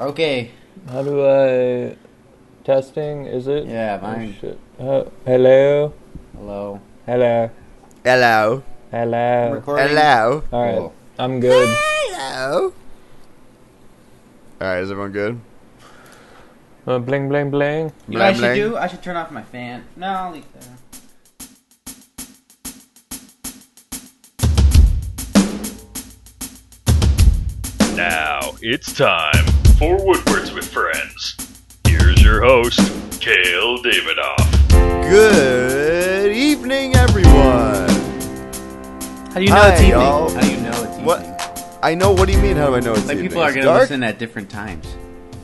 Okay. How do I testing? Is it? Yeah, Oh, mine. shit. Uh, hello. Hello. Hello. Hello. Hello. Recording. Hello. All right. Cool. I'm good. Hello. All right, is everyone good? Uh, bling bling bling. You know what I should Blang, do? I should turn off my fan. No, I'll leave that. Now it's time for Woodwards with Friends. Here's your host, Kale Davidoff. Good evening, everyone. How do you know Hi, it's evening? y'all. How do you know it's evening? What? I know. What do you mean? How do I know it's Like evening? people are going to dark? listen at different times.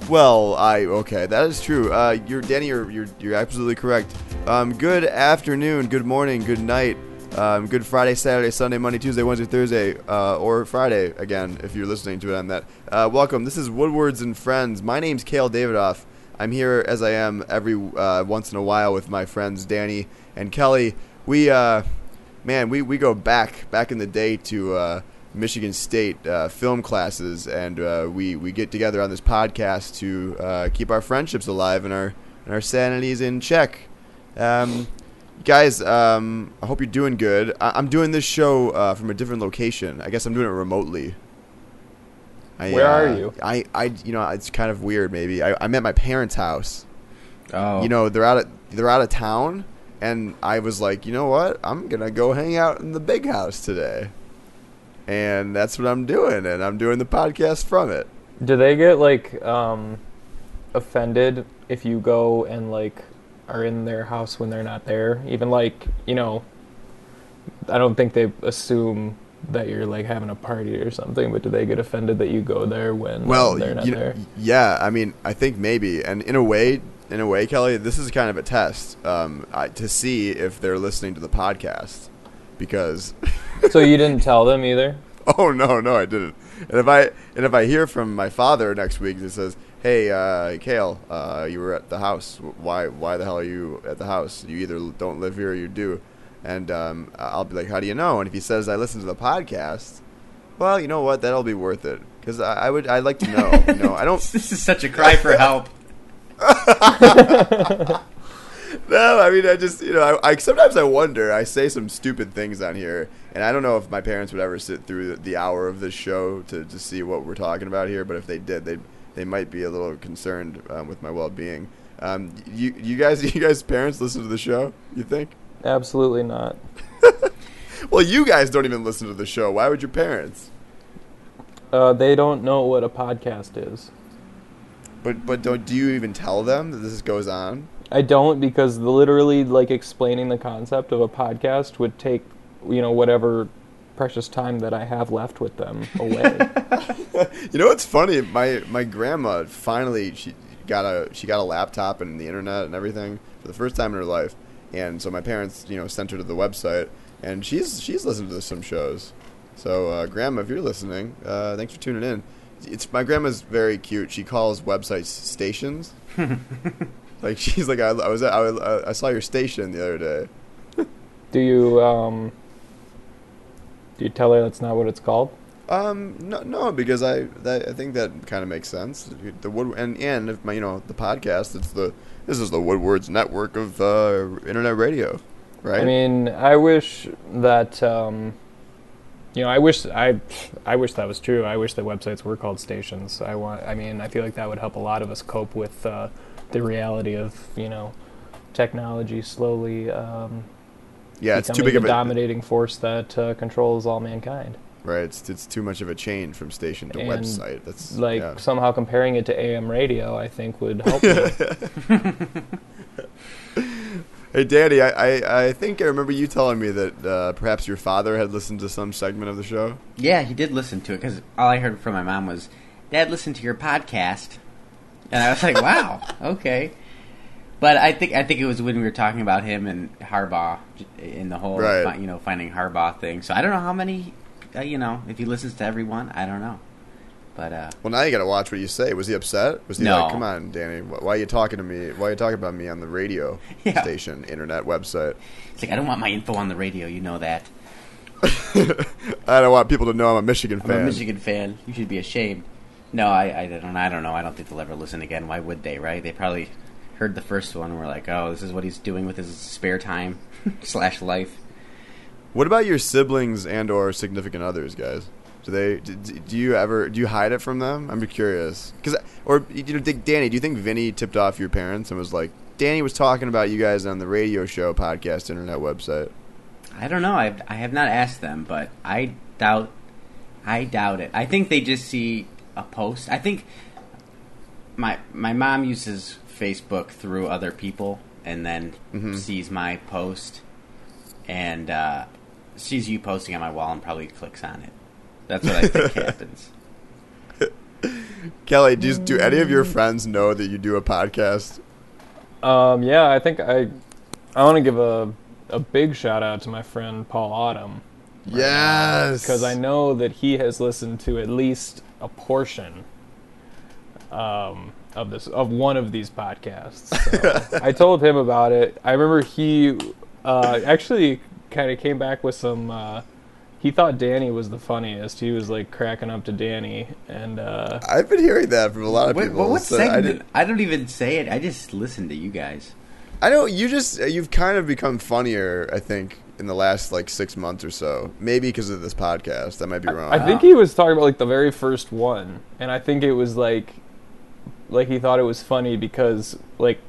Well, I okay, that is true. Uh, you're Danny. You're you're, you're absolutely correct. Um, good afternoon, good morning, good night, um, good Friday, Saturday, Sunday, Monday, Tuesday, Wednesday, Thursday, uh, or Friday again if you're listening to it on that. Uh, welcome. This is Woodwards and Friends. My name's Kale Davidoff. I'm here as I am every uh, once in a while with my friends Danny and Kelly. We uh, man, we, we go back back in the day to uh, Michigan State uh, film classes, and we we get together on this podcast to keep our friendships alive and our and our sanities in check. Um, guys, um, I hope you're doing good. I- I'm doing this show uh, from a different location. I guess I'm doing it remotely. I, Where are uh, you? I, I, you know, it's kind of weird. Maybe I, I'm at my parents' house Oh. you know they're out of they're out of town and i was like you know what i'm gonna go hang out in the big house today and that's what i'm doing and i'm doing the podcast from it Do they get like um offended if you go and like are in their house when they're not there? Even like you know, I don't think they assume that you're like having a party or something. But do they get offended that you go there when well they're not you know, there? yeah i mean i think maybe and in a way in a way kelly this is kind of a test um, I, to see if they're listening to the podcast because so you didn't tell them either. Oh no, no, I didn't. And if I and if I hear from my father next week that says, "Hey, uh, Kale, uh, you were at the house. Why? Why the hell are you at the house? You either don't live here or you do." And um, I'll be like, "How do you know?" And if he says, "I listen to the podcast," well, you know what? That'll be worth it because I, I would. I'd like to know. you know, I don't. This is such a cry for help. No, I mean, I just, you know, I, I sometimes I wonder. I say some stupid things on here, and I don't know if my parents would ever sit through the, the hour of this show to, to see what we're talking about here. But if they did, they they might be a little concerned um, with my well being. Um, you you guys, you guys, parents listen to the show? You think? Absolutely not. Well, you guys don't even listen to the show. Why would your parents? Uh, they don't know what a podcast is. But but don't do you even tell them that this goes on? I don't because literally like explaining the concept of a podcast would take you know whatever precious time that I have left with them away. You know what's funny? My my grandma finally she got a she got a laptop and the internet and everything for the first time in her life, and so my parents you know sent her to the website, and she's she's listened to some shows. So uh, grandma, if you're listening, uh, thanks for tuning in. It's my grandma's very cute. She calls websites stations. like she's like I, I was at, I, I saw your station the other day. do you um do you tell her that's not what it's called? Um, no, no, because I, that, I think that kind of makes sense. The wood and and if my, you know, the podcast. It's the this is the Woodwards network of uh, internet radio, right? I mean, I wish that um you know, I wish I I wish that was true. I wish that websites were called stations. I want I mean, I feel like that would help a lot of us cope with uh, the reality of, you know, technology slowly um yeah, it's too becoming big of a dominating force that uh, controls all mankind. right. It's it's too much of a change from station to And, website. That's Like yeah. somehow comparing it to AM radio, I think would help. me. Hey, Danny, I, I, I think I remember you telling me that uh, perhaps your father had listened to some segment of the show. Yeah, he did listen to it because all I heard from my mom was, "Dad, listen to your podcast," and I was like, "Wow, okay." But I think I think it was when we were talking about him and Harbaugh in the whole Right. you know finding Harbaugh thing. So I don't know how many uh, you know if he listens to everyone. I don't know, but uh, Well, now you got to watch what you say. Was he upset? Was he No. like, "Come on, Danny, wh- why are you talking to me? Why are you talking about me on the radio Yeah. station, internet website?" it's like I don't want my info on the radio. You know that. I don't want people to know I'm a Michigan fan. I'm a Michigan fan. You should be ashamed. No, I, I don't. I don't know. I don't think they'll ever listen again. Why would they? Right? They probably heard the first one. were like, oh, this is what he's doing with his spare time slash life. What about your siblings and or significant others, guys? Do they? Do, do you ever? Do you hide it from them? I'm curious. Cause, or you know, Danny, do you think Vinny tipped off your parents and was like, Danny was talking about you guys on the radio show, podcast, internet website? I don't know. I I have not asked them, but I doubt. I doubt it. I think they just see a post. I think my my mom uses Facebook through other people, and then Mhm. sees my post, and uh, sees you posting on my wall, and probably clicks on it. That's what I think happens. Kelly, do, you, do any of your friends know that you do a podcast? Um, yeah, I think I I want to give a a big shout out to my friend Paul Autumn Yes, because I know that he has listened to at least a portion um, of this of one of these podcasts. So I told him about it. I remember he uh, actually kind of came back with some. Uh, he thought Danny was the funniest. He was like cracking up to Danny, and uh, I've been hearing that from a lot of What, people. what, what so I, segment? did, I don't even say it. I just listen to you guys. I know you just you've kind of become funnier. I think in the last like six months or so, maybe because of this podcast. I might be wrong. I think he was talking about like the very first one, and I think it was like, like he thought it was funny because like,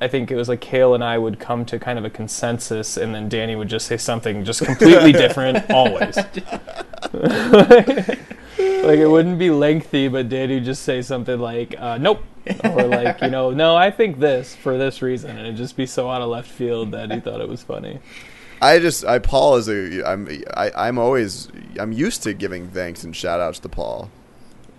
I think it was like Kale and I would come to kind of a consensus, and then Danny would just say something just completely different always. like it wouldn't be lengthy, but Danny would just say something like, uh, "Nope," or like, you know, "No, I think this for this reason," and it'd just be so out of left field that he thought it was funny. I just I Paul is a I'm I, I'm always I'm used to giving thanks and shout outs to Paul.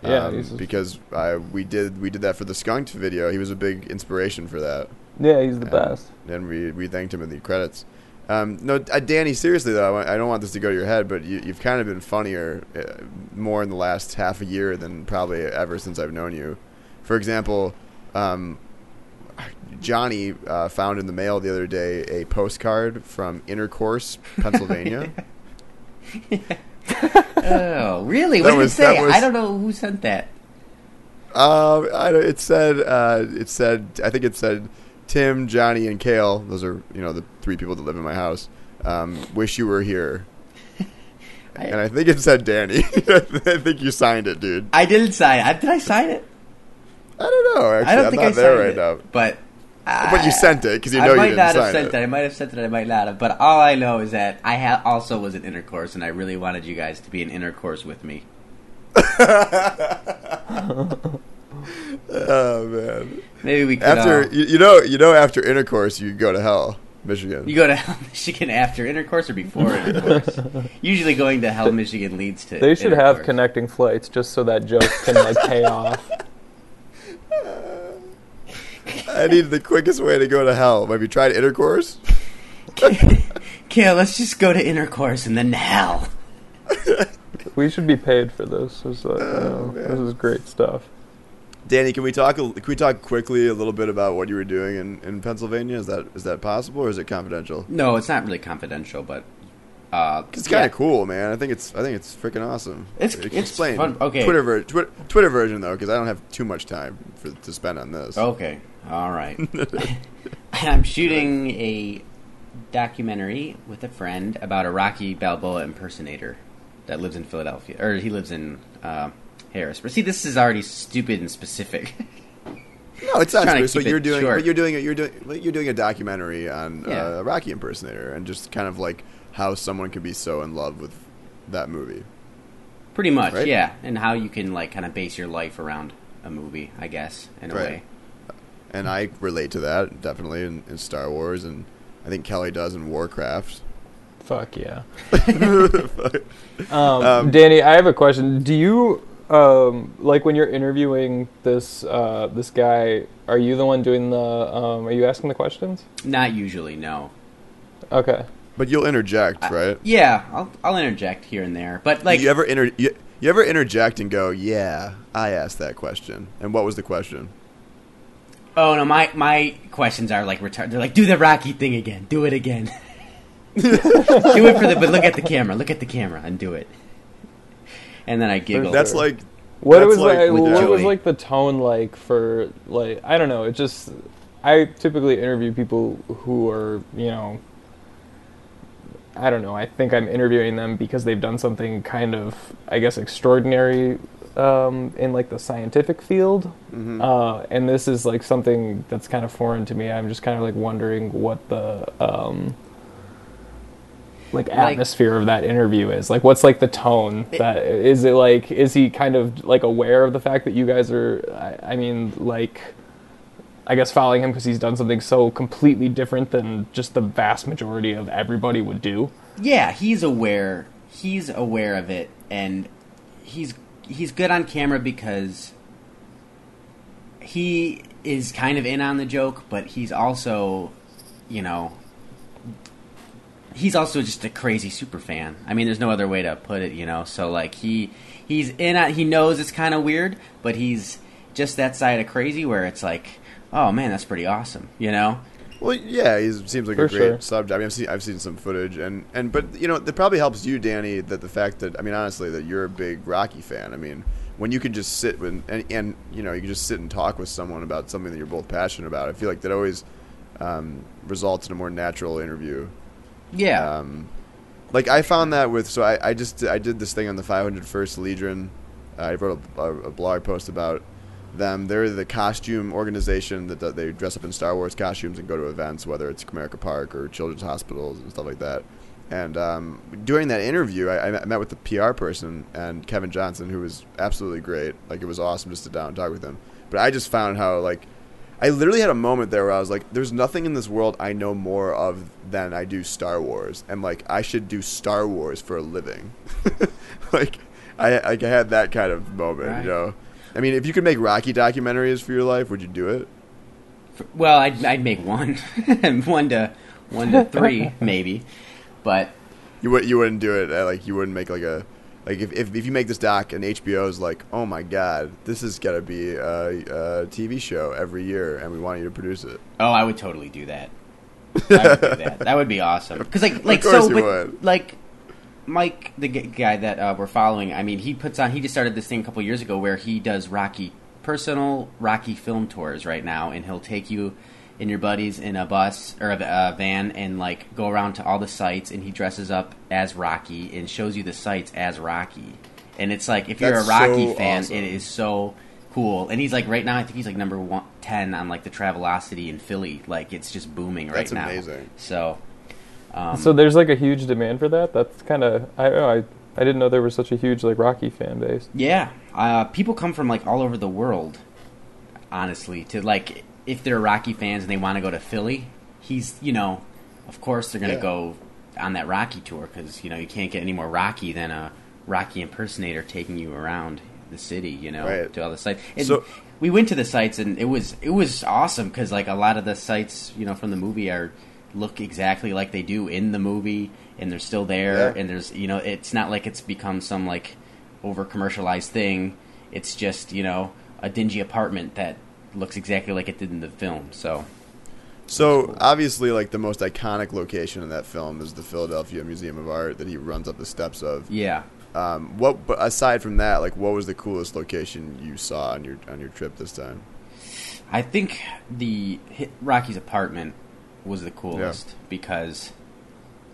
Yeah, Um, a- because I we did we did that for the skunked video. He was a big inspiration for that. Yeah, he's the Um, best. and we we thanked him in the credits. Um, no, uh, Danny. Seriously though, I, I don't want this to go to your head, but you, you've kind of been funnier uh, more in the last half a year than probably ever since I've known you. For example, um, Johnny uh, found in the mail the other day a postcard from Intercourse, Pennsylvania. Oh, really? That What did was- it say? was- I don't know who sent that. Um, I don't, it said uh, it said I think it said Tim, Johnny, and Kale. Those are you know the three people that live in my house. Um, wish you were here. I- and I think it said Danny. I think you signed it, dude. I didn't sign it. Did I sign it? I don't know. Actually, I don't am think not I there signed right it. now. But I, But you sent it because you know I you might didn't not have sent it. it. I might have sent it. I might not have. But all I know is that I ha- also was in intercourse, and I really wanted you guys to be in intercourse with me. Oh man! Maybe we could. After uh, you, you know, you know, after intercourse, you go to hell, Michigan. you go to Hell, Michigan after intercourse or before intercourse. Usually, going to Hell, Michigan leads to. They should have connecting flights just so that joke can like pay off. I need the quickest way to go to hell. Have you tried intercourse? Kale, let's just go to intercourse and then to hell. We should be paid for this. This is, like, you know, this is great stuff. Danny, can we talk? Can we talk quickly a little bit about what you were doing in, in Pennsylvania? Is that is that possible or is it confidential? No, it's not really confidential, but uh, It's kind yeah. of cool, man. I think it's I think it's freaking awesome. It's- it's explain fun. Okay. Twitter ver- twi- Twitter version though, because I don't have too much time for, to spend on this. Okay, all right. I'm shooting a documentary with a friend about a Rocky Balboa impersonator that lives in Philadelphia, or he lives in uh, Harris. But see, this is already stupid and specific. no, it's not. to So you're doing, short. but you're doing, you're doing, you're doing a documentary on Yeah. uh, a Rocky impersonator, and just kind of like how someone can be so in love with that movie. Pretty much, Right? yeah. And how you can like kind of base your life around a movie, I guess, in a Right. way. And I relate to that definitely in, in Star Wars, and I think Kelly does in Warcraft. Fuck yeah. Um, Um, Danny, I have a question. Do you um, like when you're interviewing this uh, this guy? Are you the one doing the? Um, are you asking the questions? Not usually, no. Okay. But you'll interject, right? Yeah, I'll I'll interject here and there, but like you ever inter- you, you ever interject and go, "Yeah, I asked that question," and what was the question? Oh no, my my questions are like retarded. They're like, do the Rocky thing again, do it again, do it for the. But look at the camera, look at the camera, and do it. And then I giggle. That's like what That's was like like, with what was like the tone like for like I don't know. It just I typically interview people who are you know I don't know. I think I'm interviewing them because they've done something kind of I guess extraordinary um, in like the scientific field, Mm-hmm. uh, and this is like something that's kind of foreign to me. I'm just kind of like wondering what the um, like Like- atmosphere of that interview is like what's like the tone that is it like is he kind of like aware of the fact that you guys are i, I mean like i guess following him because he's done something so completely different than just the vast majority of everybody would do Yeah, he's aware. He's aware of it, and he's he's good on camera because he is kind of in on the joke, but he's also, you know, he's also just a crazy super fan. I mean, there's no other way to put it, you know. So like he he's in on. He knows it's kind of weird, but he's just that side of crazy where it's like, oh man, that's pretty awesome, you know. Well, yeah, he seems like For a great sure. subject. I mean, I've seen I've seen some footage, and and but you know, it probably helps you, Danny, that the fact that I mean, honestly, that you're a big Rocky fan. I mean, when you can just sit with and, and you know, you can just sit and talk with someone about something that you're both passionate about. I feel like that always um, results in a more natural interview. Yeah. Um, like I found that with so I, I just I did this thing on the 501st Legion. I wrote a, a, a blog post about them. They're the costume organization that, that they dress up in Star Wars costumes and go to events, whether it's Comerica Park or children's hospitals and stuff like that. And um, during that interview, I, I met with the PR person and Kevin Johnson, who was absolutely great. Like it was awesome just to sit down and talk with him. But I just found how like I literally had a moment there where I was like, "There's nothing in this world I know more of than I do Star Wars, and like I should do Star Wars for a living." like I, I had that kind of moment, Right. you know. I mean, if you could make Rocky documentaries for your life, would you do it? Well, I'd, I'd make one, one to one to three maybe, but You would you wouldn't do it. uh, Like you wouldn't make like a like if if, if you make this doc and HBO's like, oh my god, this is gonna be a, a TV show every year, and we want you to produce it. oh, I would totally do that. I would do that. That would be awesome. Because like like course so you with- would. like Mike, the g- guy that uh, we're following. I mean, he puts on. He just started this thing a couple years ago where he does Rocky personal Rocky film tours right now, and he'll take you and your buddies in a bus or a, a van and like go around to all the sites, and he dresses up as Rocky and shows you the sites as Rocky. And it's like if you're That's a Rocky so fan, awesome. it is so cool. And he's like right now, I think he's like number one, ten on like the Travelocity in Philly. Like it's just booming right That's now. amazing. So. Um, so there's like a huge demand for that that's kind of I, I i didn't know there was such a huge like rocky fan base Yeah, uh, people come from like all over the world. Honestly, to like if they're Rocky fans and they want to go to Philly, he's you know, of course they're gonna Yeah. go on that Rocky tour because you know you can't get any more Rocky than a Rocky impersonator taking you around the city. You know, Right. to all the sites. And So- we went to the sites and it was it was awesome because like a lot of the sites you know from the movie are look exactly like they do in the movie and they're still there Yeah. and there's you know it's not like it's become some like over commercialized thing it's just you know a dingy apartment that looks exactly like it did in the film so So obviously, like the most iconic location in that film is the Philadelphia Museum of Art that he runs up the steps of. yeah Um, what, but aside from that, like, what was the coolest location you saw on your on your trip this time? i think the rocky's apartment was the coolest because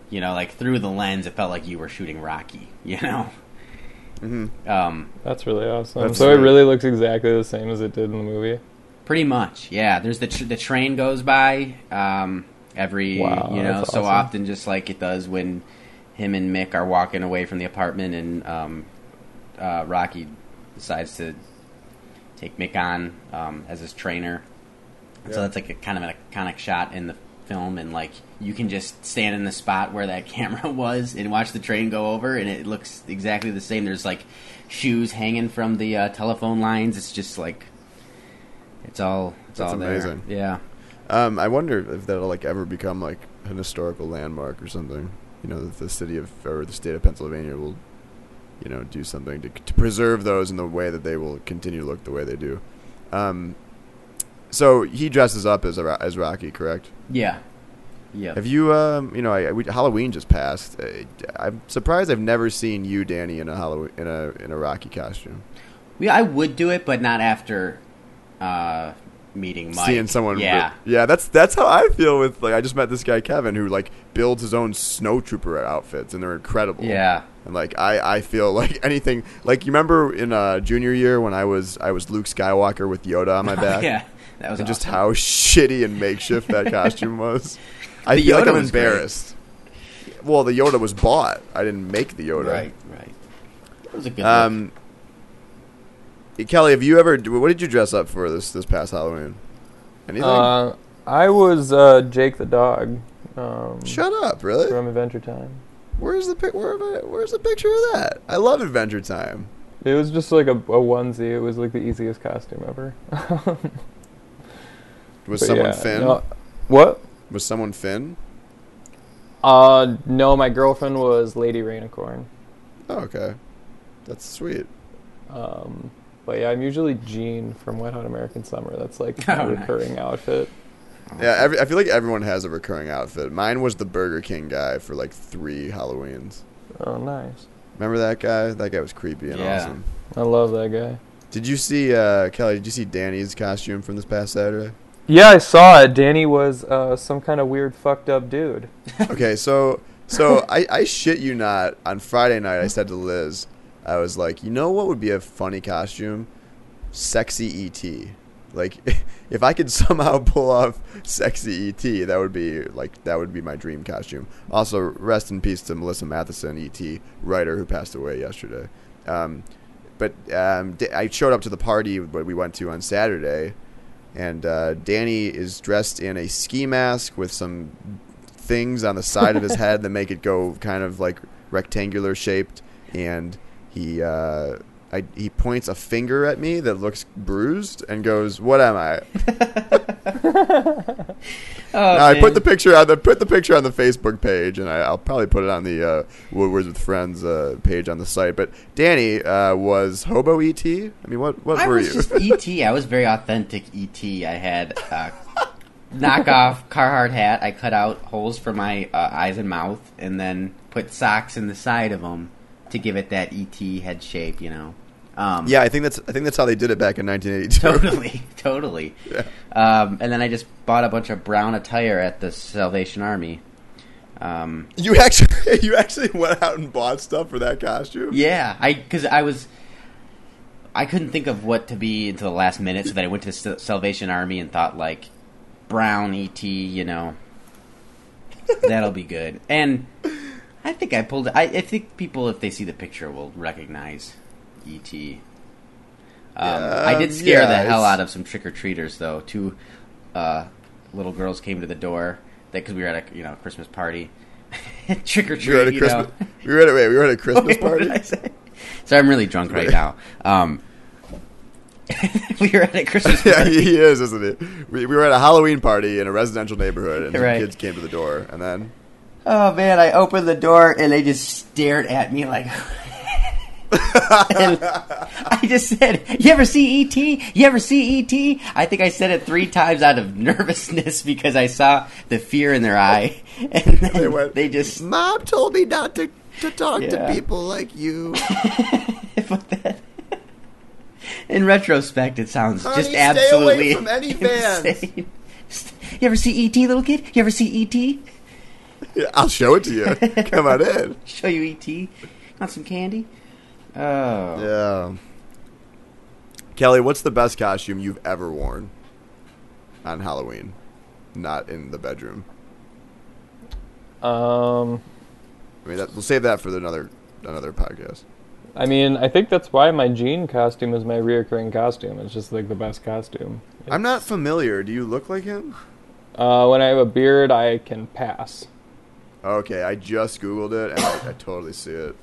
you know like through the lens it felt like you were shooting rocky you know hmm um that's really awesome That's so it really looks exactly the same as it did in the movie Pretty much, yeah. There's the tr- the train goes by um, every Wow, you know so awesome. often, just like it does when him and Mick are walking away from the apartment, and um, uh, Rocky decides to take Mick on um, as his trainer. Yeah. So that's like a kind of an iconic shot in the film, and like you can just stand in the spot where that camera was and watch the train go over, and it looks exactly the same. There's like shoes hanging from the uh, telephone lines. It's just like it's all it's That's all there. amazing. Yeah. Um, I wonder if that'll like ever become like an historical landmark or something. You know, the city of or the state of Pennsylvania will, you know, do something to to preserve those in the way that they will continue to look the way they do. Um, so he dresses up as a, as Rocky, correct? Yeah. Yeah. Have you, um, you know, I, we, Halloween just passed. Uh, I'm surprised I've never seen you, Danny, in a Halloween in a in a Rocky costume. We, I would do it, but not after uh, meeting Mike. seeing someone. Yeah. yeah. That's that's how I feel with like I just met this guy Kevin who like builds his own snowtrooper outfits and they're incredible. Yeah. And like I, I feel like anything like you remember in uh, junior year when I was I was Luke Skywalker with Yoda on my back. yeah. That was And just how shitty and makeshift that costume was. I The feel like Yoda I'm was great. embarrassed. Well, the Yoda was bought. I didn't make the Yoda. Right, right. It was a good Um, Kelly, have you ever? What did you dress up for this this past Halloween? Anything? Uh, I was uh, Jake the dog um, Shut up! Really? from Adventure Time. Where's the pic? Where I, Where's the picture of that? I love Adventure Time. It was just like a, a onesie. It was like the easiest costume ever. Was But someone yeah, Finn? no- what? Was someone Finn? Uh, no, my girlfriend was Lady Rainicorn. Oh, okay, that's sweet. Um, but yeah, I'm usually Gene from Wet Hot American Summer. That's like my Oh, nice. recurring outfit. Yeah, every, I feel like everyone has a recurring outfit. Mine was the Burger King guy for like three Halloweens. Oh, nice. Remember that guy? That guy was creepy and Yeah. awesome. I love that guy. Did you see uh, Kelly? Did you see Danny's costume from this past Saturday? Yeah, I saw it. Danny was uh, some kind of weird, fucked up dude. okay, so so I, I shit you not. On Friday night, I said to Liz, I was like, you know what would be a funny costume? Sexy ET. Like, if I could somehow pull off sexy ET, that would be like that would be my dream costume. Also, rest in peace to Melissa Mathison, ET writer who passed away yesterday. Um, but um, I showed up to the party that we went to on Saturday, and uh, Danny is dressed in a ski mask with some things on the side of his head that make it go kind of like rectangular shaped, and he uh, I, he points a finger at me that looks bruised and goes, "What am I?" Oh, Now, I put the picture on the put the picture on the Facebook page, and I, I'll probably put it on the uh, Woodwards with Friends uh, page on the site. But Danny uh, was hobo ET. I mean, what what I were was you? just ET. I was very authentic ET. I had uh, knockoff Carhartt hat. I cut out holes for my uh, eyes and mouth, and then put socks in the side of them to give it that ET head shape. You know. Um, yeah, I think that's I think that's how they did it back in 1982. Totally, totally. Yeah. Um, and then I just bought a bunch of brown attire at the Salvation Army. Um, You actually you actually went out and bought stuff for that costume. yeah, I because I was I couldn't think of what to be until the last minute, so that I went to the Salvation Army and thought like brown ET, you know, that'll be good. And I think I pulled. I, I think people, if they see the picture, will recognize ET. Um, Yeah, I did scare yeah, the hell out of some trick or treaters though. Two uh, little girls came to the door because we were at a you know Christmas party. trick or We were at treat, a you Christmas. know. We were at a, wait. We were at a Christmas Wait, party. I? So I'm really drunk right now. Um, we were at a Christmas party. yeah, he is, isn't he? We, we were at a Halloween party in a residential neighborhood, and Right. kids came to the door, and then Oh man, I opened the door and they just stared at me like. and I just said, "You ever see ET? You ever see ET?" I think I said it three times out of nervousness because I saw the fear in their eye, and they went. they just. Mom told me not to to talk Yeah. to people like you. but that, in retrospect, it sounds Honey, just stay absolutely from any insane. You ever see ET, little kid? You ever see ET? Yeah, I'll show it to you. Come on in. Show you ET. Want some candy? Oh. Yeah. Kelly, what's the best costume you've ever worn on Halloween? Not in the bedroom. Um, I mean, that, we'll save that for another another podcast. I mean, I think that's why my Gene costume is my reoccurring costume. It's just like the best costume. I'm not familiar. Do you look like him? Uh, when I have a beard, I can pass. Okay, I just googled it and I, I totally see it.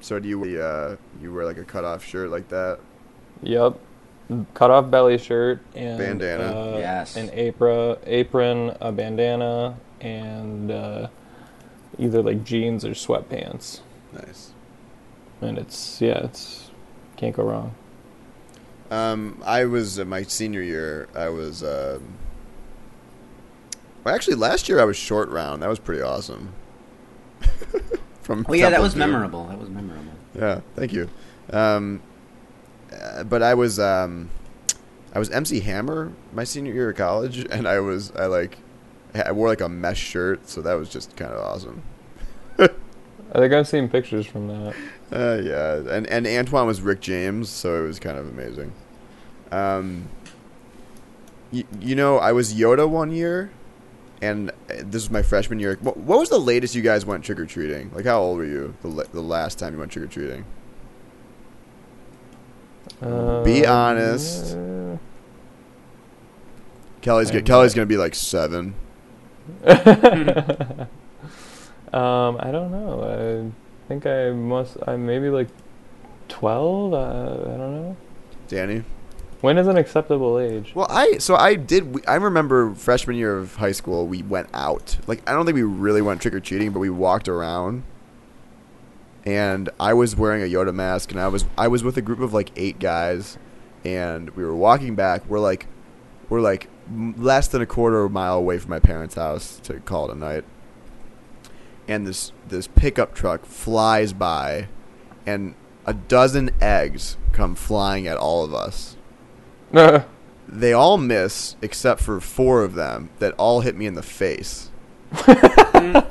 So do you uh, you wear like a cutoff shirt like that? Yep. Cut off belly shirt and Bandana. uh, Yes. an apron, apron, a bandana, and uh, either like jeans or sweatpants. Nice. And it's yeah, it's can't go wrong. Um, I was uh, my senior year. I was. Um, well, actually, last year I was short round. That was pretty awesome. From Well, yeah, that was Doom. memorable. That was memorable. Yeah, thank you. Um, uh, but I was um, I was MC Hammer my senior year of college, and I was I like I wore like a mesh shirt, so that was just kind of awesome. I think I've seen pictures from that. Uh, yeah, and and Antoine was Rick James, so it was kind of amazing. Um, you, you know, I was Yoda one year, and uh, this was my freshman year. What, what was the latest you guys went trick or treating? Like, how old were you the the last time you went trick or treating? Be Um, honest. uh, Kelly's I go- Kelly's gonna be like seven. um, I don't know. I think I must. I'm maybe like twelve. Uh, I don't know. Danny. When is an acceptable age? Well, I so I did. I remember freshman year of high school, we went out. Like I don't think we really went trick or treating, but we walked around. And I was wearing a Yoda mask, and I was I was with a group of like eight guys, and we were walking back. We're like, we're like less than a quarter of a mile away from my parents' house to call it a night. And this this pickup truck flies by, and a dozen eggs come flying at all of us they all miss except for four of them that all hit me in the face. and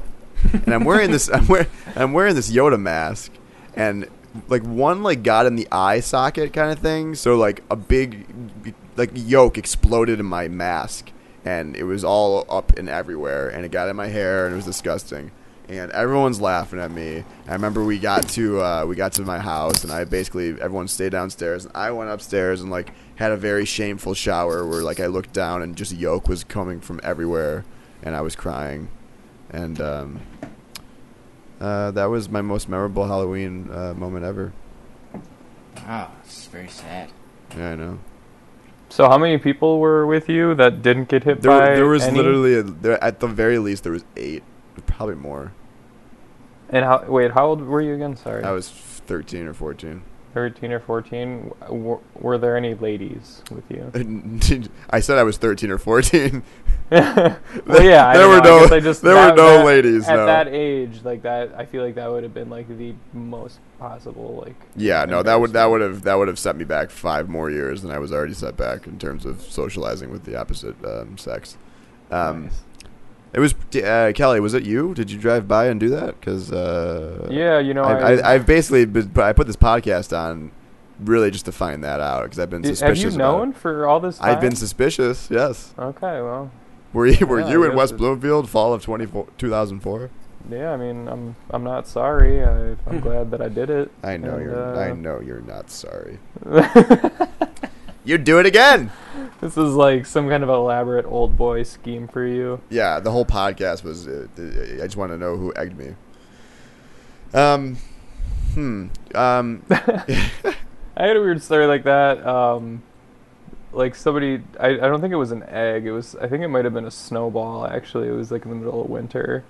I'm wearing this I'm wearing I'm wearing this Yoda mask and like one like got in the eye socket kind of thing so like a big like yolk exploded in my mask and it was all up and everywhere and it got in my hair and it was disgusting and everyone's laughing at me. I remember we got to uh, we got to my house, and I basically everyone stayed downstairs, and I went upstairs and like had a very shameful shower where like I looked down and just yolk was coming from everywhere, and I was crying, and um, uh, that was my most memorable Halloween uh, moment ever. Wow, it's very sad. Yeah, I know. So how many people were with you that didn't get hit There, by? there was any? literally a, there, at the very least there was eight, probably more. And how? Wait, how old were you again? Sorry. I was thirteen or fourteen. Thirteen or fourteen. W- were there any ladies with you? I said I was thirteen or fourteen. well, yeah. There were know. No- guess I just, there were no that- ladies, at no. that age. Like that, I feel like that would have been like the most possible. Like Yeah, no, that would that would have that would have set me back five more years than I was already set back in terms of socializing with the opposite um, sex. Um, Nice. It was uh, Kelly. Was it you? Did you drive by and do that? Because uh, Yeah, you know, I, I- I, I've basically been, I put this podcast on really just to find that out because I've been Did- suspicious. have you known it. for all this time? I've been suspicious. Yes. Okay, well, Were you Were Yeah, you I in West Bloomfield, fall of 24 2004? yeah. I mean, I'm I'm not sorry. I, I'm glad that I did it. I know and, you're. I uh, know you're not sorry. You'd do it again. This is like some kind of elaborate old boy scheme for you. Yeah, the whole podcast was. Uh, uh, I just want to know who egged me. Um, hmm. Um, I had a weird story like that. Um, like somebody, I, I don't think it was an egg. It was, I think it might have been a snowball. Actually, it was like in the middle of winter.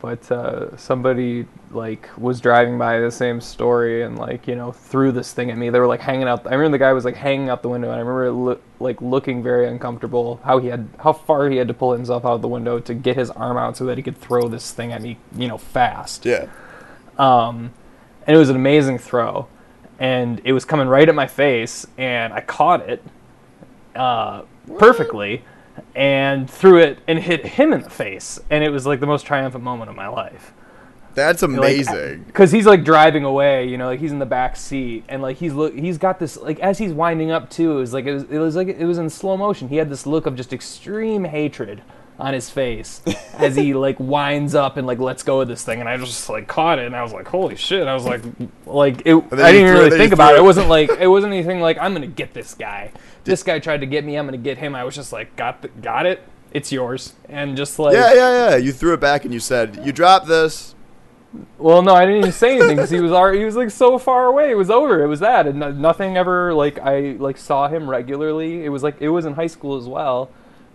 But uh, somebody like was driving by the same story and like you know threw this thing at me. They were like hanging out. I remember the guy was like hanging out the window, and I remember it loo- like looking very uncomfortable. How he had, how far he had to pull himself out of the window to get his arm out so that he could throw this thing at me, you know, fast. yeah. Um, and it was an amazing throw, and it was coming right at my face, and I caught it uh, perfectly, and threw it and hit him in the face, and it was like the most triumphant moment of my life. That's amazing. Because he's like driving away, you know, like he's in the back seat, and like he's look, he's got this like as he's winding up too. It was like it was, it was like it was in slow motion. He had this look of just extreme hatred on his face as he like winds up and like lets go of this thing, and I just like caught it, and I was like, holy shit! I was like, like it. I didn't really you think about it. it. It wasn't like it wasn't anything like I'm gonna get this guy. This guy tried to get me. I'm gonna get him. I was just like, got the, got it. It's yours, and just like yeah, yeah, yeah. You threw it back and you said, "You dropped this." Well, no, I didn't even say anything because he was already, he was like so far away. It was over. It was that, and nothing ever like I like saw him regularly. It was like it was in high school as well.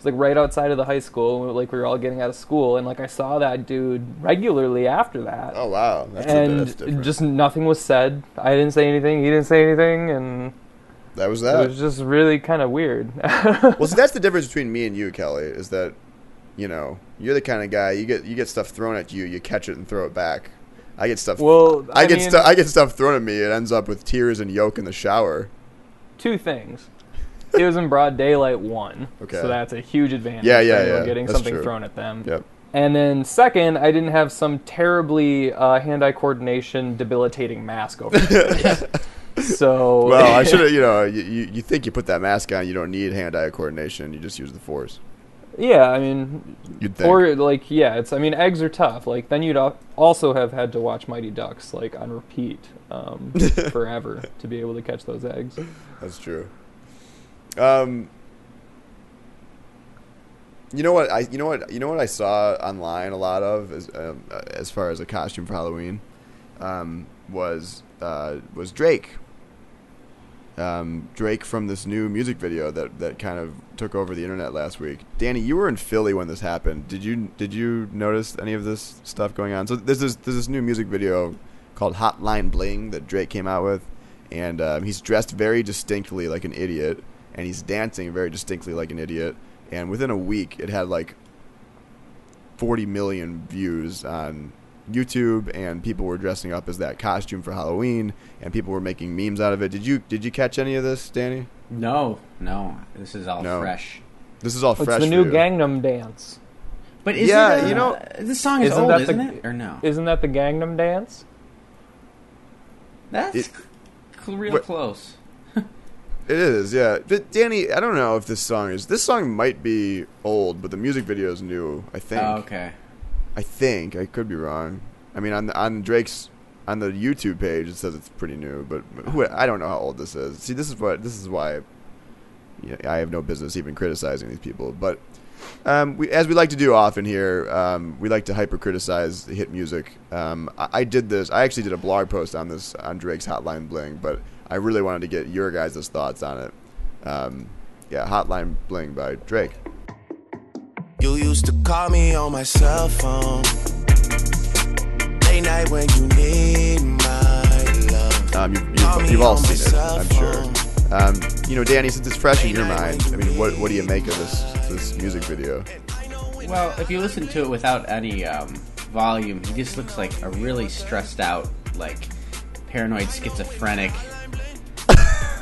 It was like right outside of the high school, like we were all getting out of school, and like I saw that dude regularly after that, Oh wow, that's, and different. just nothing was said. I didn't say anything. He didn't say anything, and that was that. it was just really kind of weird. well, see, that's the difference between me and you, Kelly. Is that you know you're the kind of guy you get you get stuff thrown at you, you catch it and throw it back. I get stuff. well, I, get stuff. I get stuff thrown at me. It ends up with tears and yolk in the shower. two things. It was in broad daylight. One, Okay. so that's a huge advantage. Yeah, yeah, yeah, Getting that's something true. thrown at them. Yep. And then second, I didn't have some terribly uh, hand-eye coordination, debilitating mask over so Well, I should have. You know, you, you you think you put that mask on, you don't need hand-eye coordination. You just use the force. yeah, I mean, You'd think. or like yeah, it's I mean eggs are tough. Like then you'd also have had to watch Mighty Ducks like on repeat um, forever to be able to catch those eggs. That's true. Um, you know what I you know what you know what I saw online a lot of as um, uh, as far as a costume for Halloween um, was uh, was Drake. Um, Drake from this new music video that, that kind of took over the internet last week. Danny, you were in Philly when this happened. Did you did you notice any of this stuff going on? So there's this there's this new music video called Hotline Bling that Drake came out with, and um, he's dressed very distinctly like an idiot, and he's dancing very distinctly like an idiot. And within a week, it had like 40 million views on YouTube, and people were dressing up as that costume for Halloween, and people were making memes out of it. Did you did you catch any of this, Danny? No, no, this is all No. fresh. This is all It's fresh. It's the for new you. Gangnam Dance. But is Yeah, it, uh, you know- this song is Isn't old, that isn't the- it? Or no? Isn't that the Gangnam Dance? That's It- cl- real What- close. It is, yeah. But Danny, I don't know if this song is. This song might be old, but the music video is new. I think. Oh, okay. I think I could be wrong. I mean, on on Drake's on the YouTube page, it says it's pretty new, but who, I don't know how old this is. See, this is what this is why. Yeah, I have no business even criticizing these people, but um, we, as we like to do often here, um, we like to hyper criticize hit music. Um, I, I did this. I actually did a blog post on this on Drake's Hotline Bling, but I really wanted to get your guys' thoughts on it. Um, yeah, Hotline Bling by Drake. You used to call me on my cell phone. Late night when you need my love. Um, you, Call you've, you've all seen it, I'm sure. Um, you know, Danny, since it's fresh in your mind, I mean, what what do you make of this this music video? Well, if you listen to it without any um, volume, he just looks like a really stressed out, like paranoid schizophrenic,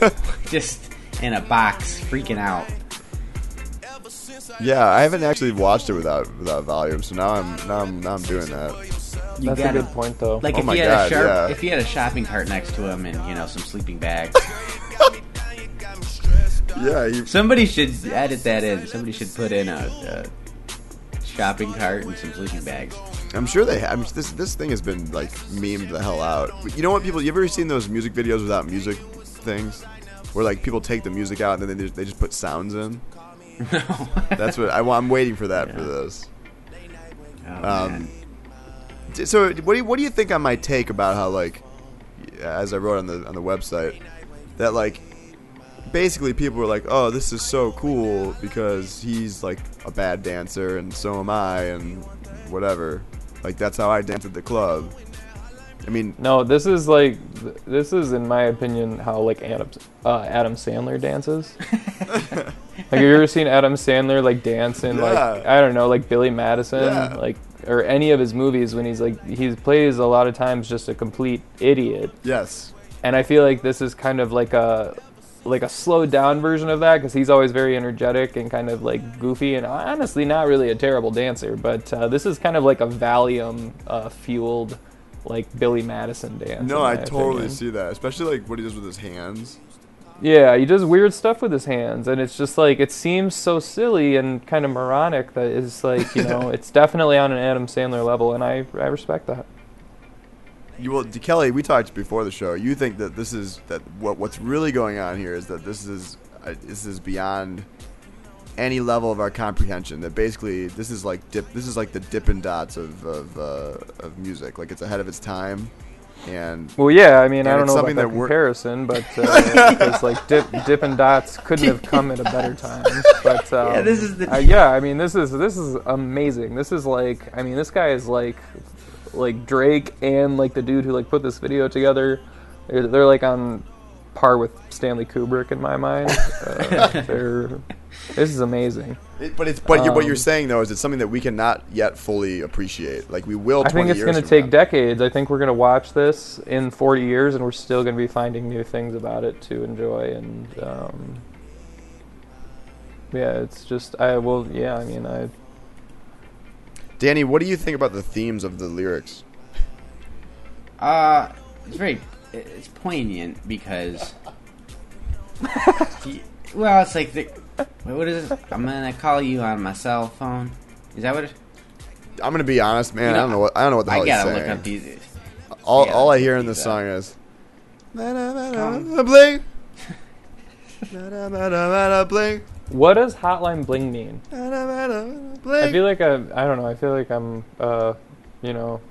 just in a box, freaking out. Yeah, I haven't actually watched it without without volume, so now I'm now I'm now I'm doing that. You That's a gotta- good point, though. Like Oh if my he had God, a sharp, yeah. if he had a shopping cart next to him and you know some sleeping bags, Yeah, he, somebody should edit that in. Somebody should put in a, a shopping cart and some sleeping bags. I'm sure they. Have, I mean, this this thing has been like memed the hell out. You know what, people? You ever seen those music videos without music things, where like people take the music out and then they just, they just put sounds in? no. That's what I, I'm waiting for that for Yeah. this. Oh, Um, So, what do you, what do you think on my take about how like, as I wrote on the on the website, that like, basically people were like, oh, this is so cool because he's like a bad dancer and so am I and whatever. Like that's how I dance at the club. I mean, No, this is like this is in my opinion how like Adam uh, Adam Sandler dances. like have you ever seen Adam Sandler like dance in like I don't know like Billy Madison Yeah. like or any of his movies when he's like he plays a lot of times just a complete idiot yes, and I feel like this is kind of like a like a slowed down version of that because he's always very energetic and kind of like goofy and honestly not really a terrible dancer but uh, this is kind of like a Valium uh, fueled like Billy Madison dance. no, I totally opinion. see that, especially like what he does with his hands. Yeah, he does weird stuff with his hands, and it's just like it seems so silly and kind of moronic that it's like you know it's definitely on an Adam Sandler level, and I I respect that. You well, Kelly, we talked before the show. You think that this is that what what's really going on here is that this is uh, this is beyond any level of our comprehension. That basically this is like dip. This is like the Dippin' Dots of of, uh, of music. Like it's ahead of its time, and Well, yeah, I mean I don't know something about that that comparison, but uh, because like Dip Dippin' Dots couldn't have come at a better time. But um, Yeah, this is the- uh, yeah, I mean this is this is amazing. This is like I mean this guy is like like Drake and like the dude who like put this video together. They're, they're like on par with Stanley Kubrick in my mind. Uh, they're This is amazing. It- but it's but you what you're Um, saying though is it's something that we cannot yet fully appreciate. Like we will. I 20 think it's going to take now. decades. I think we're going to watch this in 40 years, and we're still going to be finding new things about it to enjoy. And um, yeah, it's just I will. Yeah, I mean, I Danny, what do you think about the themes of the lyrics? Uh, it's very, it's poignant because, well, it's like the, what is it? I'm gonna call you on my cell phone. Is that what it? I'm gonna be honest, man. You know, I don't know what I don't know what the hell I he's gotta saying. look up these. all yeah, all I hear in this song is. Come. Bling. Bling. what does Hotline Bling mean? Bling. I feel like I I don't know. I feel like I'm uh, you know,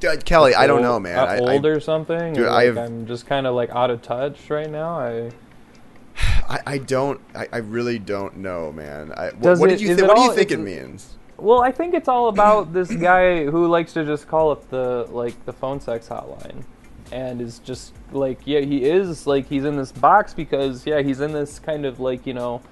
Dude, Kelly, I don't old- know, man. uh, I, old I, or something. Dude, or I have, I'm just kind of like out of touch right now. I I, I don't. I, I really don't know, man. I, what, what it- did you it What do you think it means? Well, I think it's all about this guy who likes to just call up the like the phone sex hotline, and is just like yeah he is like he's in this box because yeah he's in this kind of like you know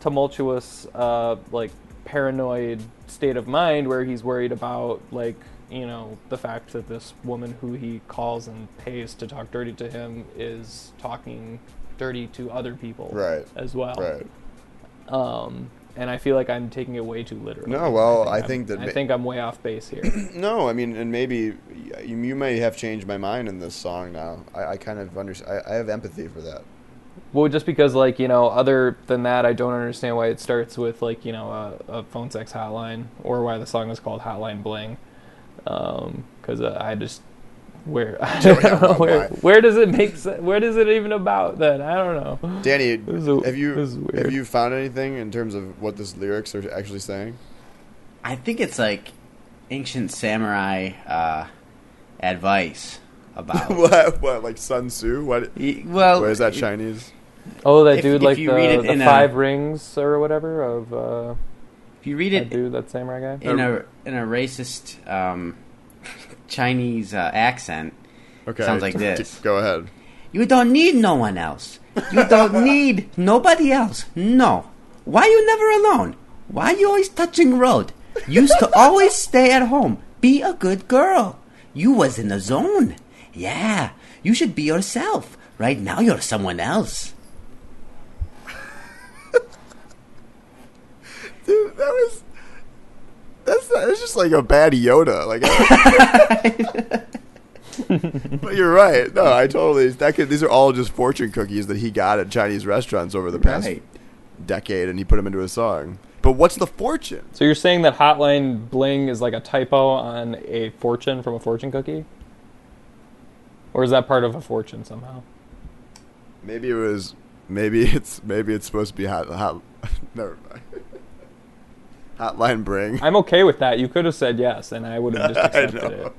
tumultuous uh like paranoid state of mind where he's worried about like you know the fact that this woman who he calls and pays to talk dirty to him is talking dirty to other people Right. as well Right. um, and I feel like I'm taking it way too literally. No, well, I I'm- think that I think I'm way off base here. No, I mean, and maybe you, you may have changed my mind in this song now. I, I kind of understand. I, I have empathy for that. well, just because like you know, other than that, I don't understand why it starts with like you know a, a phone sex hotline or why the song is called Hotline Bling. Because uh, I just where I don't yeah, know, why- where, where does it make sense? Where does it even about then? I don't know. Danny, a- have you this is weird. have you found anything in terms of what this lyrics are actually saying? I think it's like ancient samurai uh, advice about. what? What? Like Sun Tzu? What? Y- well, What is that Chinese? Oh, that If- dude if like you the, read it the in a- five rings or whatever of uh, If you read that it dude, that samurai guy. in a in a racist um, Chinese uh, accent, Okay. Sounds like this. Go ahead. you don't need no one else. You don't need nobody else. No. Why you never alone? Why you always touching road? Used to always stay at home. Be a good girl. You was in the zone. Yeah. You should be yourself. Right now you're someone else. Dude, that was. That's that's just like a bad Yoda. Like. but you're right. No, I totally. That could, these are all just fortune cookies that he got at Chinese restaurants over the past Right. decade, and he put them into a song. But what's the fortune? So you're saying that Hotline Bling is like a typo on a fortune from a fortune cookie? Or is that part of a fortune somehow? Maybe it was. Maybe it's. Maybe it's supposed to be hot. hot never mind. Hotline bring. I'm okay with that. You could have said yes, and I would have just accepted it.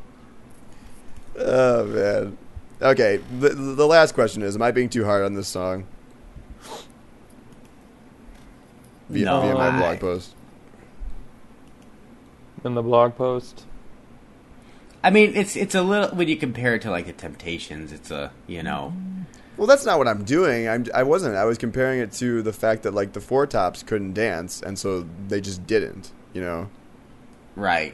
Oh man. Okay. The, the last question is: Am I being too hard on this song? Via, No, via my blog post. In the blog post. I mean, it's it's a little when you compare it to like the Temptations. It's a you know, Well, that's not what I'm doing. I'm, I wasn't. I was comparing it to the fact that like the Four Tops couldn't dance, and so they just didn't. You know, right?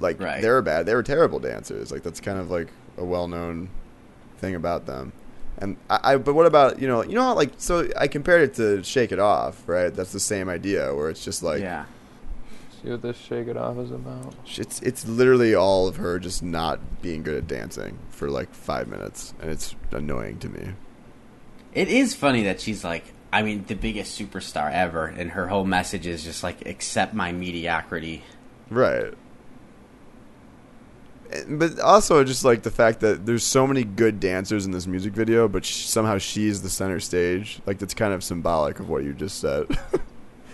like Right. they were bad. They were terrible dancers. Like that's kind of like a well-known thing about them. And I, I but what about you know you know how like so I compared it to Shake It Off, right? That's the same idea where it's just like yeah. See what this Shake It Off is about. it's it's literally all of her just not being good at dancing for like five minutes, and it's annoying to me. It is funny that she's like, I mean, the biggest superstar ever, and her whole message is just like, accept my mediocrity. Right. But also just like the fact that there's so many good dancers in this music video, but sh- somehow she's the center stage. Like that's kind of symbolic of what you just said.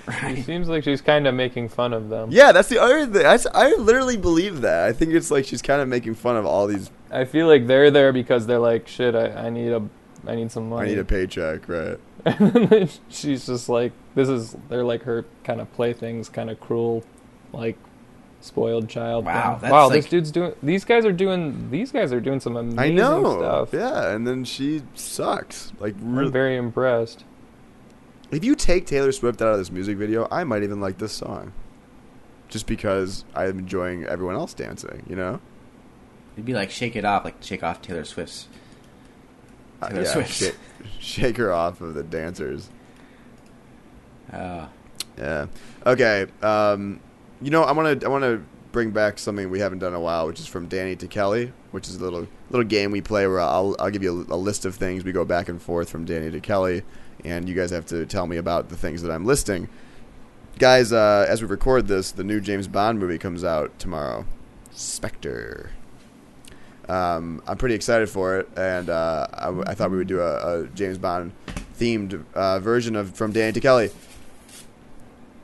It seems like she's kind of making fun of them. yeah, that's the other thing. That's, I literally believe that. I think it's like she's kind of making fun of all these. I feel like they're there because they're like, shit, I, I need a, I need some money. I need a paycheck, right? and then she's just like, this is, they're like her kind of playthings, kind of cruel, like spoiled child. Wow, that's wow, like- this dude's doing. These guys are doing. These guys are doing some amazing I know. stuff. Yeah, and then she sucks. Like I'm really. very impressed. If you take Taylor Swift out of this music video, I might even like this song. Just because I'm enjoying everyone else dancing, you know? It'd be like Shake It Off, like Shake Off Taylor Swift's. Taylor yeah, Swift. shake, her off of the dancers. Uh, Yeah. Okay. Um, you know, I want to I want to bring back something we haven't done in a while, which is from Danny to Kelly, which is a little little game we play where I'll I'll give you a, a list of things we go back and forth from Danny to Kelly, and you guys have to tell me about the things that I'm listing. Guys, uh, as we record this, the new James Bond movie comes out tomorrow, Spectre. Um, I'm pretty excited for it, and uh, I, w- I thought we would do a, a James Bond themed uh, version of from Danny to Kelly.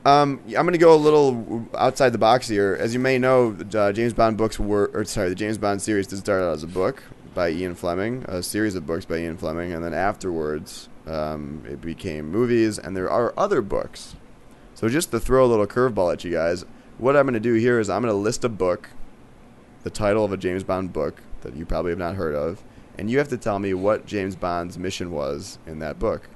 Um, I'm going to go a little outside the box here. As you may know, uh, James Bond books were, or sorry, the James Bond series did start out as a book by Ian Fleming, a series of books by Ian Fleming, and then afterwards um, it became movies, and there are other books. So just to throw a little curveball at you guys, what I'm going to do here is I'm going to list a book, the title of a James Bond book that you probably have not heard of, and you have to tell me what James Bond's mission was in that book.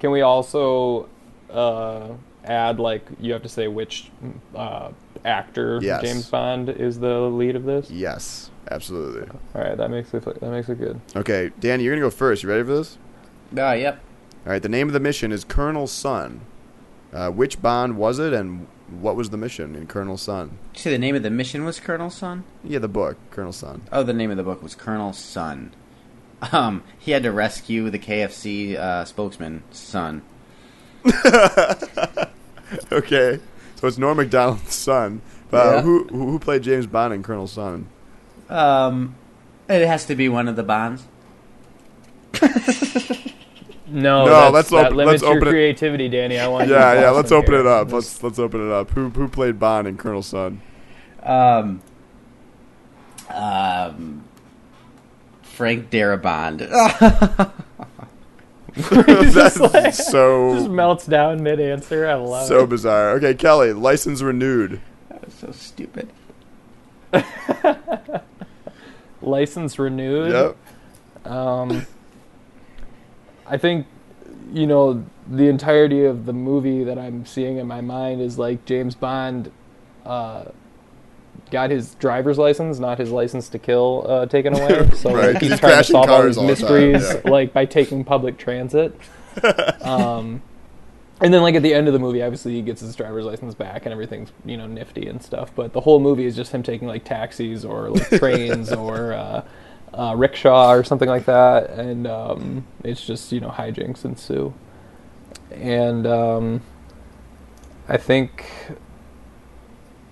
Can we also uh, add like you have to say which uh, actor Yes. James Bond is the lead of this? Yes, absolutely. All right, that makes it that makes it good. Okay, Danny, you're going to go first. You ready for this? uh, yep. All right, the name of the mission is Colonel Sun. Uh, which Bond was it, and what was the mission in Colonel Sun? Did you say the name of the mission was Colonel Sun? Yeah, the book, Colonel Sun. Oh, the name of the book was Colonel Sun. Um, he had to rescue the KFC uh, spokesman, son. Okay, so it's Norm Macdonald's son. Uh, Yeah. who, who who played James Bond in Colonel Sun? Um, it has to be one of the Bonds. No, No, that's, let's that limits let's your open it- creativity, Danny. I want Yeah, to yeah. Let's open here. it up. Let's- Let's let's open it up. Who who played Bond in Colonel Sun? Um, um, Frank Darabont. That's Just like- so just melts down mid answer. I love so it. So bizarre. Okay, Kelly, license renewed. that was so stupid. License renewed. Yep. Um, I think, you know, the entirety of the movie that I'm seeing in my mind is like James Bond uh, got his driver's license, not his license to kill, uh, taken away. So Right, like, he's, he's trying to solve all these all mysteries yeah. like by taking public transit. um, and then like at the end of the movie, obviously he gets his driver's license back and everything's you know nifty and stuff. But the whole movie is just him taking like taxis or like trains or uh, uh, rickshaw or something like that, and um, it's just you know hijinks ensue. And um, I think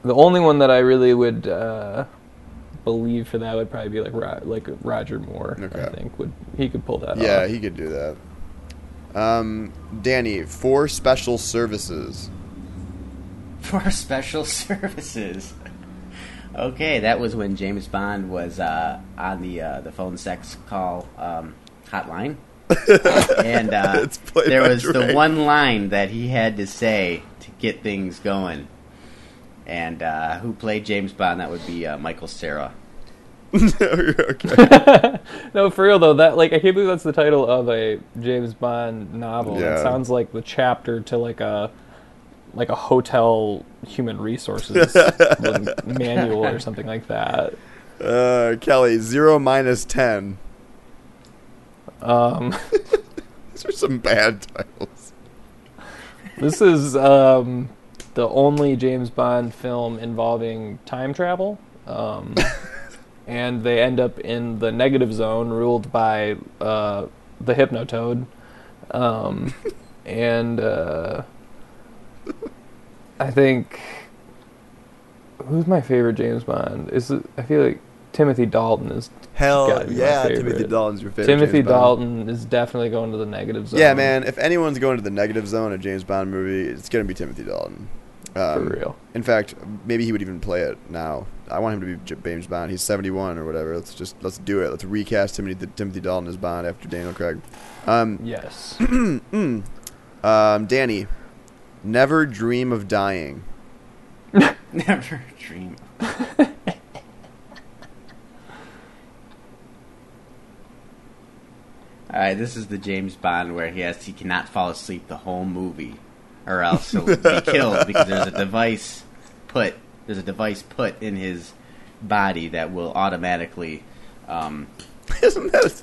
the only one that I really would uh, believe for that would probably be like Ro- like Roger Moore. Okay. I think would he could pull that Yeah, off. he could do that. Um, Danny, for special services. For special services. Okay, that was when James Bond was uh, on the uh, the phone sex call um, hotline, and uh, there by was the one line that he had to say to get things going. And uh, who played James Bond? That would be uh, Michael Cera. okay. No, for real though, that like I can't believe that's the title of a James Bond novel. Yeah. It sounds like the chapter to like a like a hotel human resources manual or something like that. Uh, Kelly, zero minus ten. Um, These are some bad titles. this is um, the only James Bond film involving time travel. Um, and they end up in the negative zone, ruled by uh, the Hypnotoad. Um, and uh, I think who's my favorite James Bond? Is it, I feel like Timothy Dalton is Hell yeah. Timothy Dalton's your favorite. Timothy James Bond. Dalton is definitely going to the negative zone. Yeah, man. If anyone's going to the negative zone in a James Bond movie, it's gonna be Timothy Dalton. for Um, real. In fact, maybe he would even play it now. I want him to be James Bond. He's 71 or whatever. Let's just let's do it. Let's recast Timothy Timothy Dalton as Bond after Daniel Craig. Um, Yes. mm, um, Danny, never dream of dying. Never dream. All right, this is the James Bond where he has he cannot fall asleep the whole movie, or else he'll be killed because there's a device put there's a device put in his body that will automatically um, Isn't that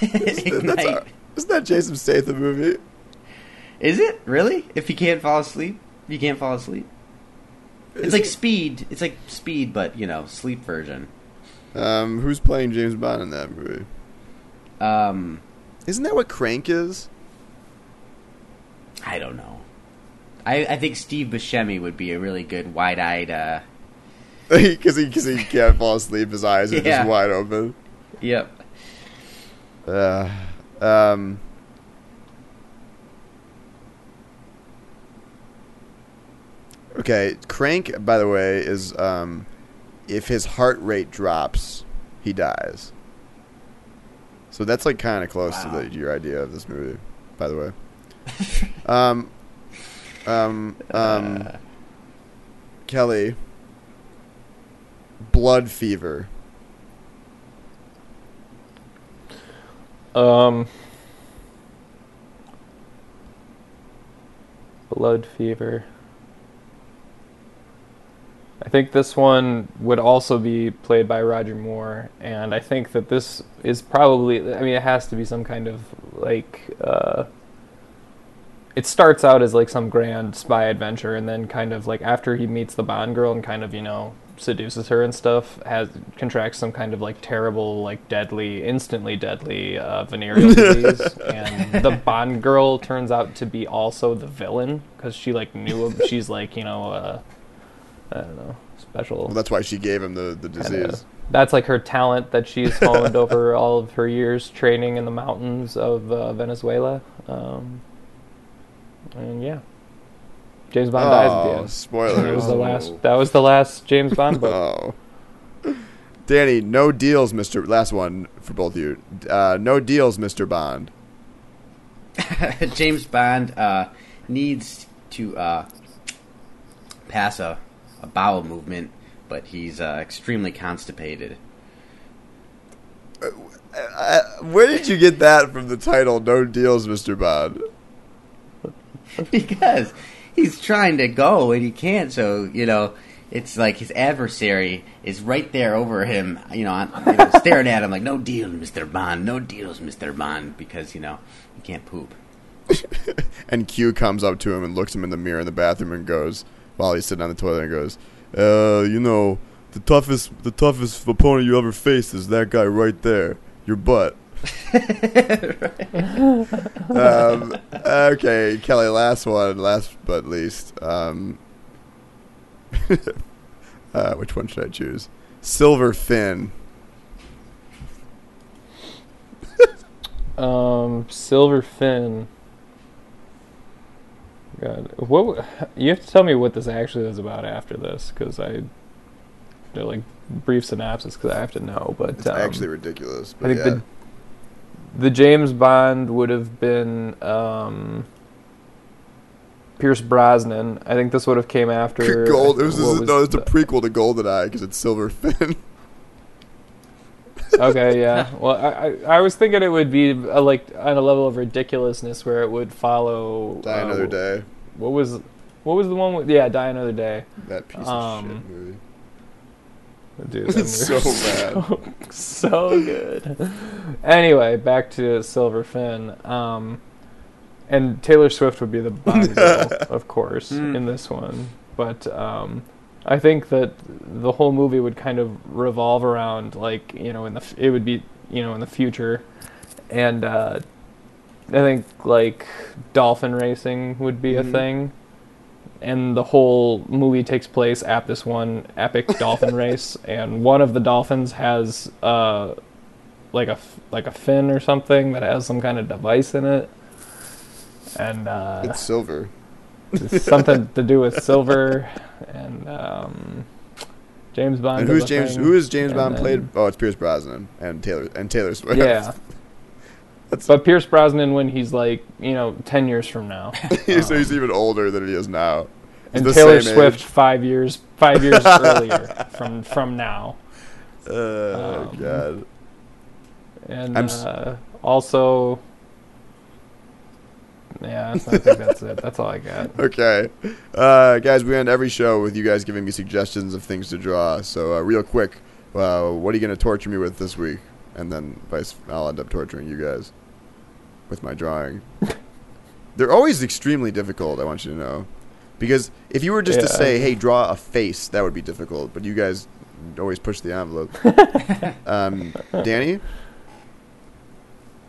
that's ignite. a, isn't that Jason Statham movie? Is it really? If you can't fall asleep, you can't fall asleep. It's Is like it? Speed. It's like Speed, but you know, sleep version. Um, who's playing James Bond in that movie? Um, Isn't that what Crank is? I don't know. I, I think Steve Buscemi would be a really good wide-eyed. Uh, Because he, cause he can't fall asleep, his eyes are Yeah. just wide open. yep. Uh, um, okay, Crank, by the way, is um, if his heart rate drops, he dies. So that's like kind of close Wow. to the, your idea of this movie, by the way. um, um, um, Uh, Kelly, blood fever. Um, blood fever. I think this one would also be played by Roger Moore, and I think that this is probably. I mean, it has to be some kind of like. Uh, it starts out as like some grand spy adventure, and then kind of like after he meets the Bond girl and kind of you know seduces her and stuff, has contracts some kind of like terrible, like deadly, instantly deadly uh, venereal disease, and the Bond girl turns out to be also the villain because she like knew. She's like you know, uh, I don't know, special. Well, that's why she gave him the, the kinda- disease. that's like her talent that she's honed over all of her years training in the mountains of uh, Venezuela. Um, and yeah, James Bond dies at the Oh, end. spoilers. That was the last. That was the last James Bond book. Oh. Danny, no deals, Mr. Last one for both of you. Uh, no deals, Mr. Bond. James Bond uh, needs to uh, pass a, a bowel movement, but he's uh, extremely constipated. Uh, where did you get that from the title, No Deals, Mr. Bond? because he's trying to go and he can't. So you know, it's like his adversary is right there over him. You know, on, you know staring at him like, "No deals, Mister Bond. No deals, Mister Bond," because you know he can't poop. And Q comes up to him and looks him in the mirror in the bathroom and goes, while he's sitting on the toilet, and goes, uh, you know, the toughest, the toughest opponent you ever faced is that guy right there, your butt. um, okay, Kelly, last one, last but least. Um, uh, which one should I choose? Silver Fin. Um, Silver Fin. God, what? You have to tell me what this actually is about after this, because I, they're like brief synopsis, because I have to know. But It's um, actually ridiculous. I think yeah. the the James Bond would have been um, Pierce Brosnan. I think this would have came after Gold. It was, what no, it's a prequel to GoldenEye because it's Silver Fin. okay, yeah. Well, I, I I was thinking it would be uh like on a level of ridiculousness where it would follow Die uh, Another Day. What was what was the one with yeah, Die Another Day. That piece um, of shit movie. Dude, It's so bad. so, so good. Anyway, back to Silver Fin. Um, and Taylor Swift would be the Bond girl, of course, Mm. in this one. But um, I think that the whole movie would kind of revolve around like you know in the it would be you know in the future, and uh, I think like dolphin racing would be Mhm. a thing and the whole movie takes place at this one epic dolphin race and one of the dolphins has uh like a like a fin or something that has some kind of device in it and uh It's silver. Something to do with silver and um James Bond And who's James? thing, Who is James and Bond then- played? Oh, it's Pierce Brosnan and Taylor and Taylor Swift. yeah That's- but Pierce Brosnan when he's like you know 10 years from now so he's even older than he is now. He's and Taylor Swift age. 5 years 5 years earlier from from now Oh Um, god. and uh, Also, yeah, I think that's it. That's all I got. Okay, uh, guys, we end every show with you guys giving me suggestions of things to draw. So, uh, real quick, uh, what are you going to torture me with this week? And then vice, I'll end up torturing you guys with my drawing. They're always extremely difficult. I want you to know, because if you were just to say, "Hey, draw a face," that would be difficult. But you guys always push the envelope. um, Danny,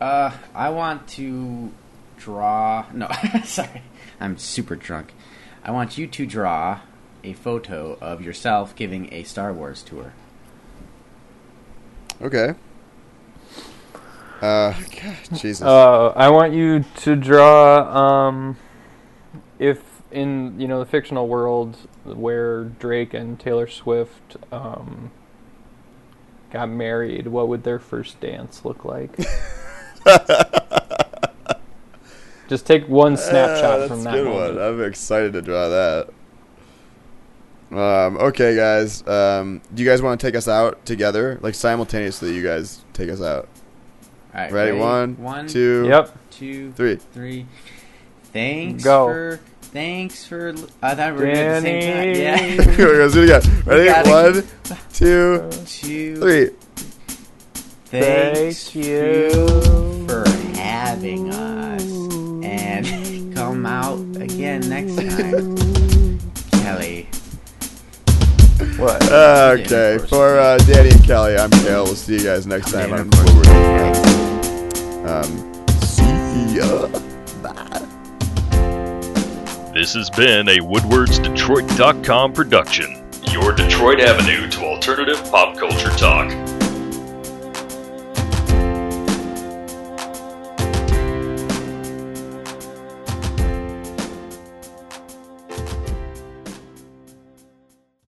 Uh, I want to draw. No, sorry, I'm super drunk. I want you to draw a photo of yourself giving a Star Wars tour. okay. Uh, God, Jesus. Uh, I want you to draw um, if in you know the fictional world where Drake and Taylor Swift um, got married, what would their first dance look like? Just take one snapshot Ah, that's from a that good moment. one. I'm excited to draw that. Um, okay, guys. Um, do you guys want to take us out together, like simultaneously? You guys take us out. All right, Ready? One, one, two, Yep. two, three. three. Thanks Go. for thanks for. I thought we were doing it at the same time. Yeah. Let's do it again. Ready? gotta- One, two, Two. three. Thanks Thank you. for having us, and come out again next time, Kelly. What? Okay, for uh, Danny and Kelly, I'm Kale. We'll see you guys next time Yeah, on of course. Forward. Um, see ya. Bye. This has been a WoodwardsDetroit.com production, your Detroit avenue to alternative pop culture talk.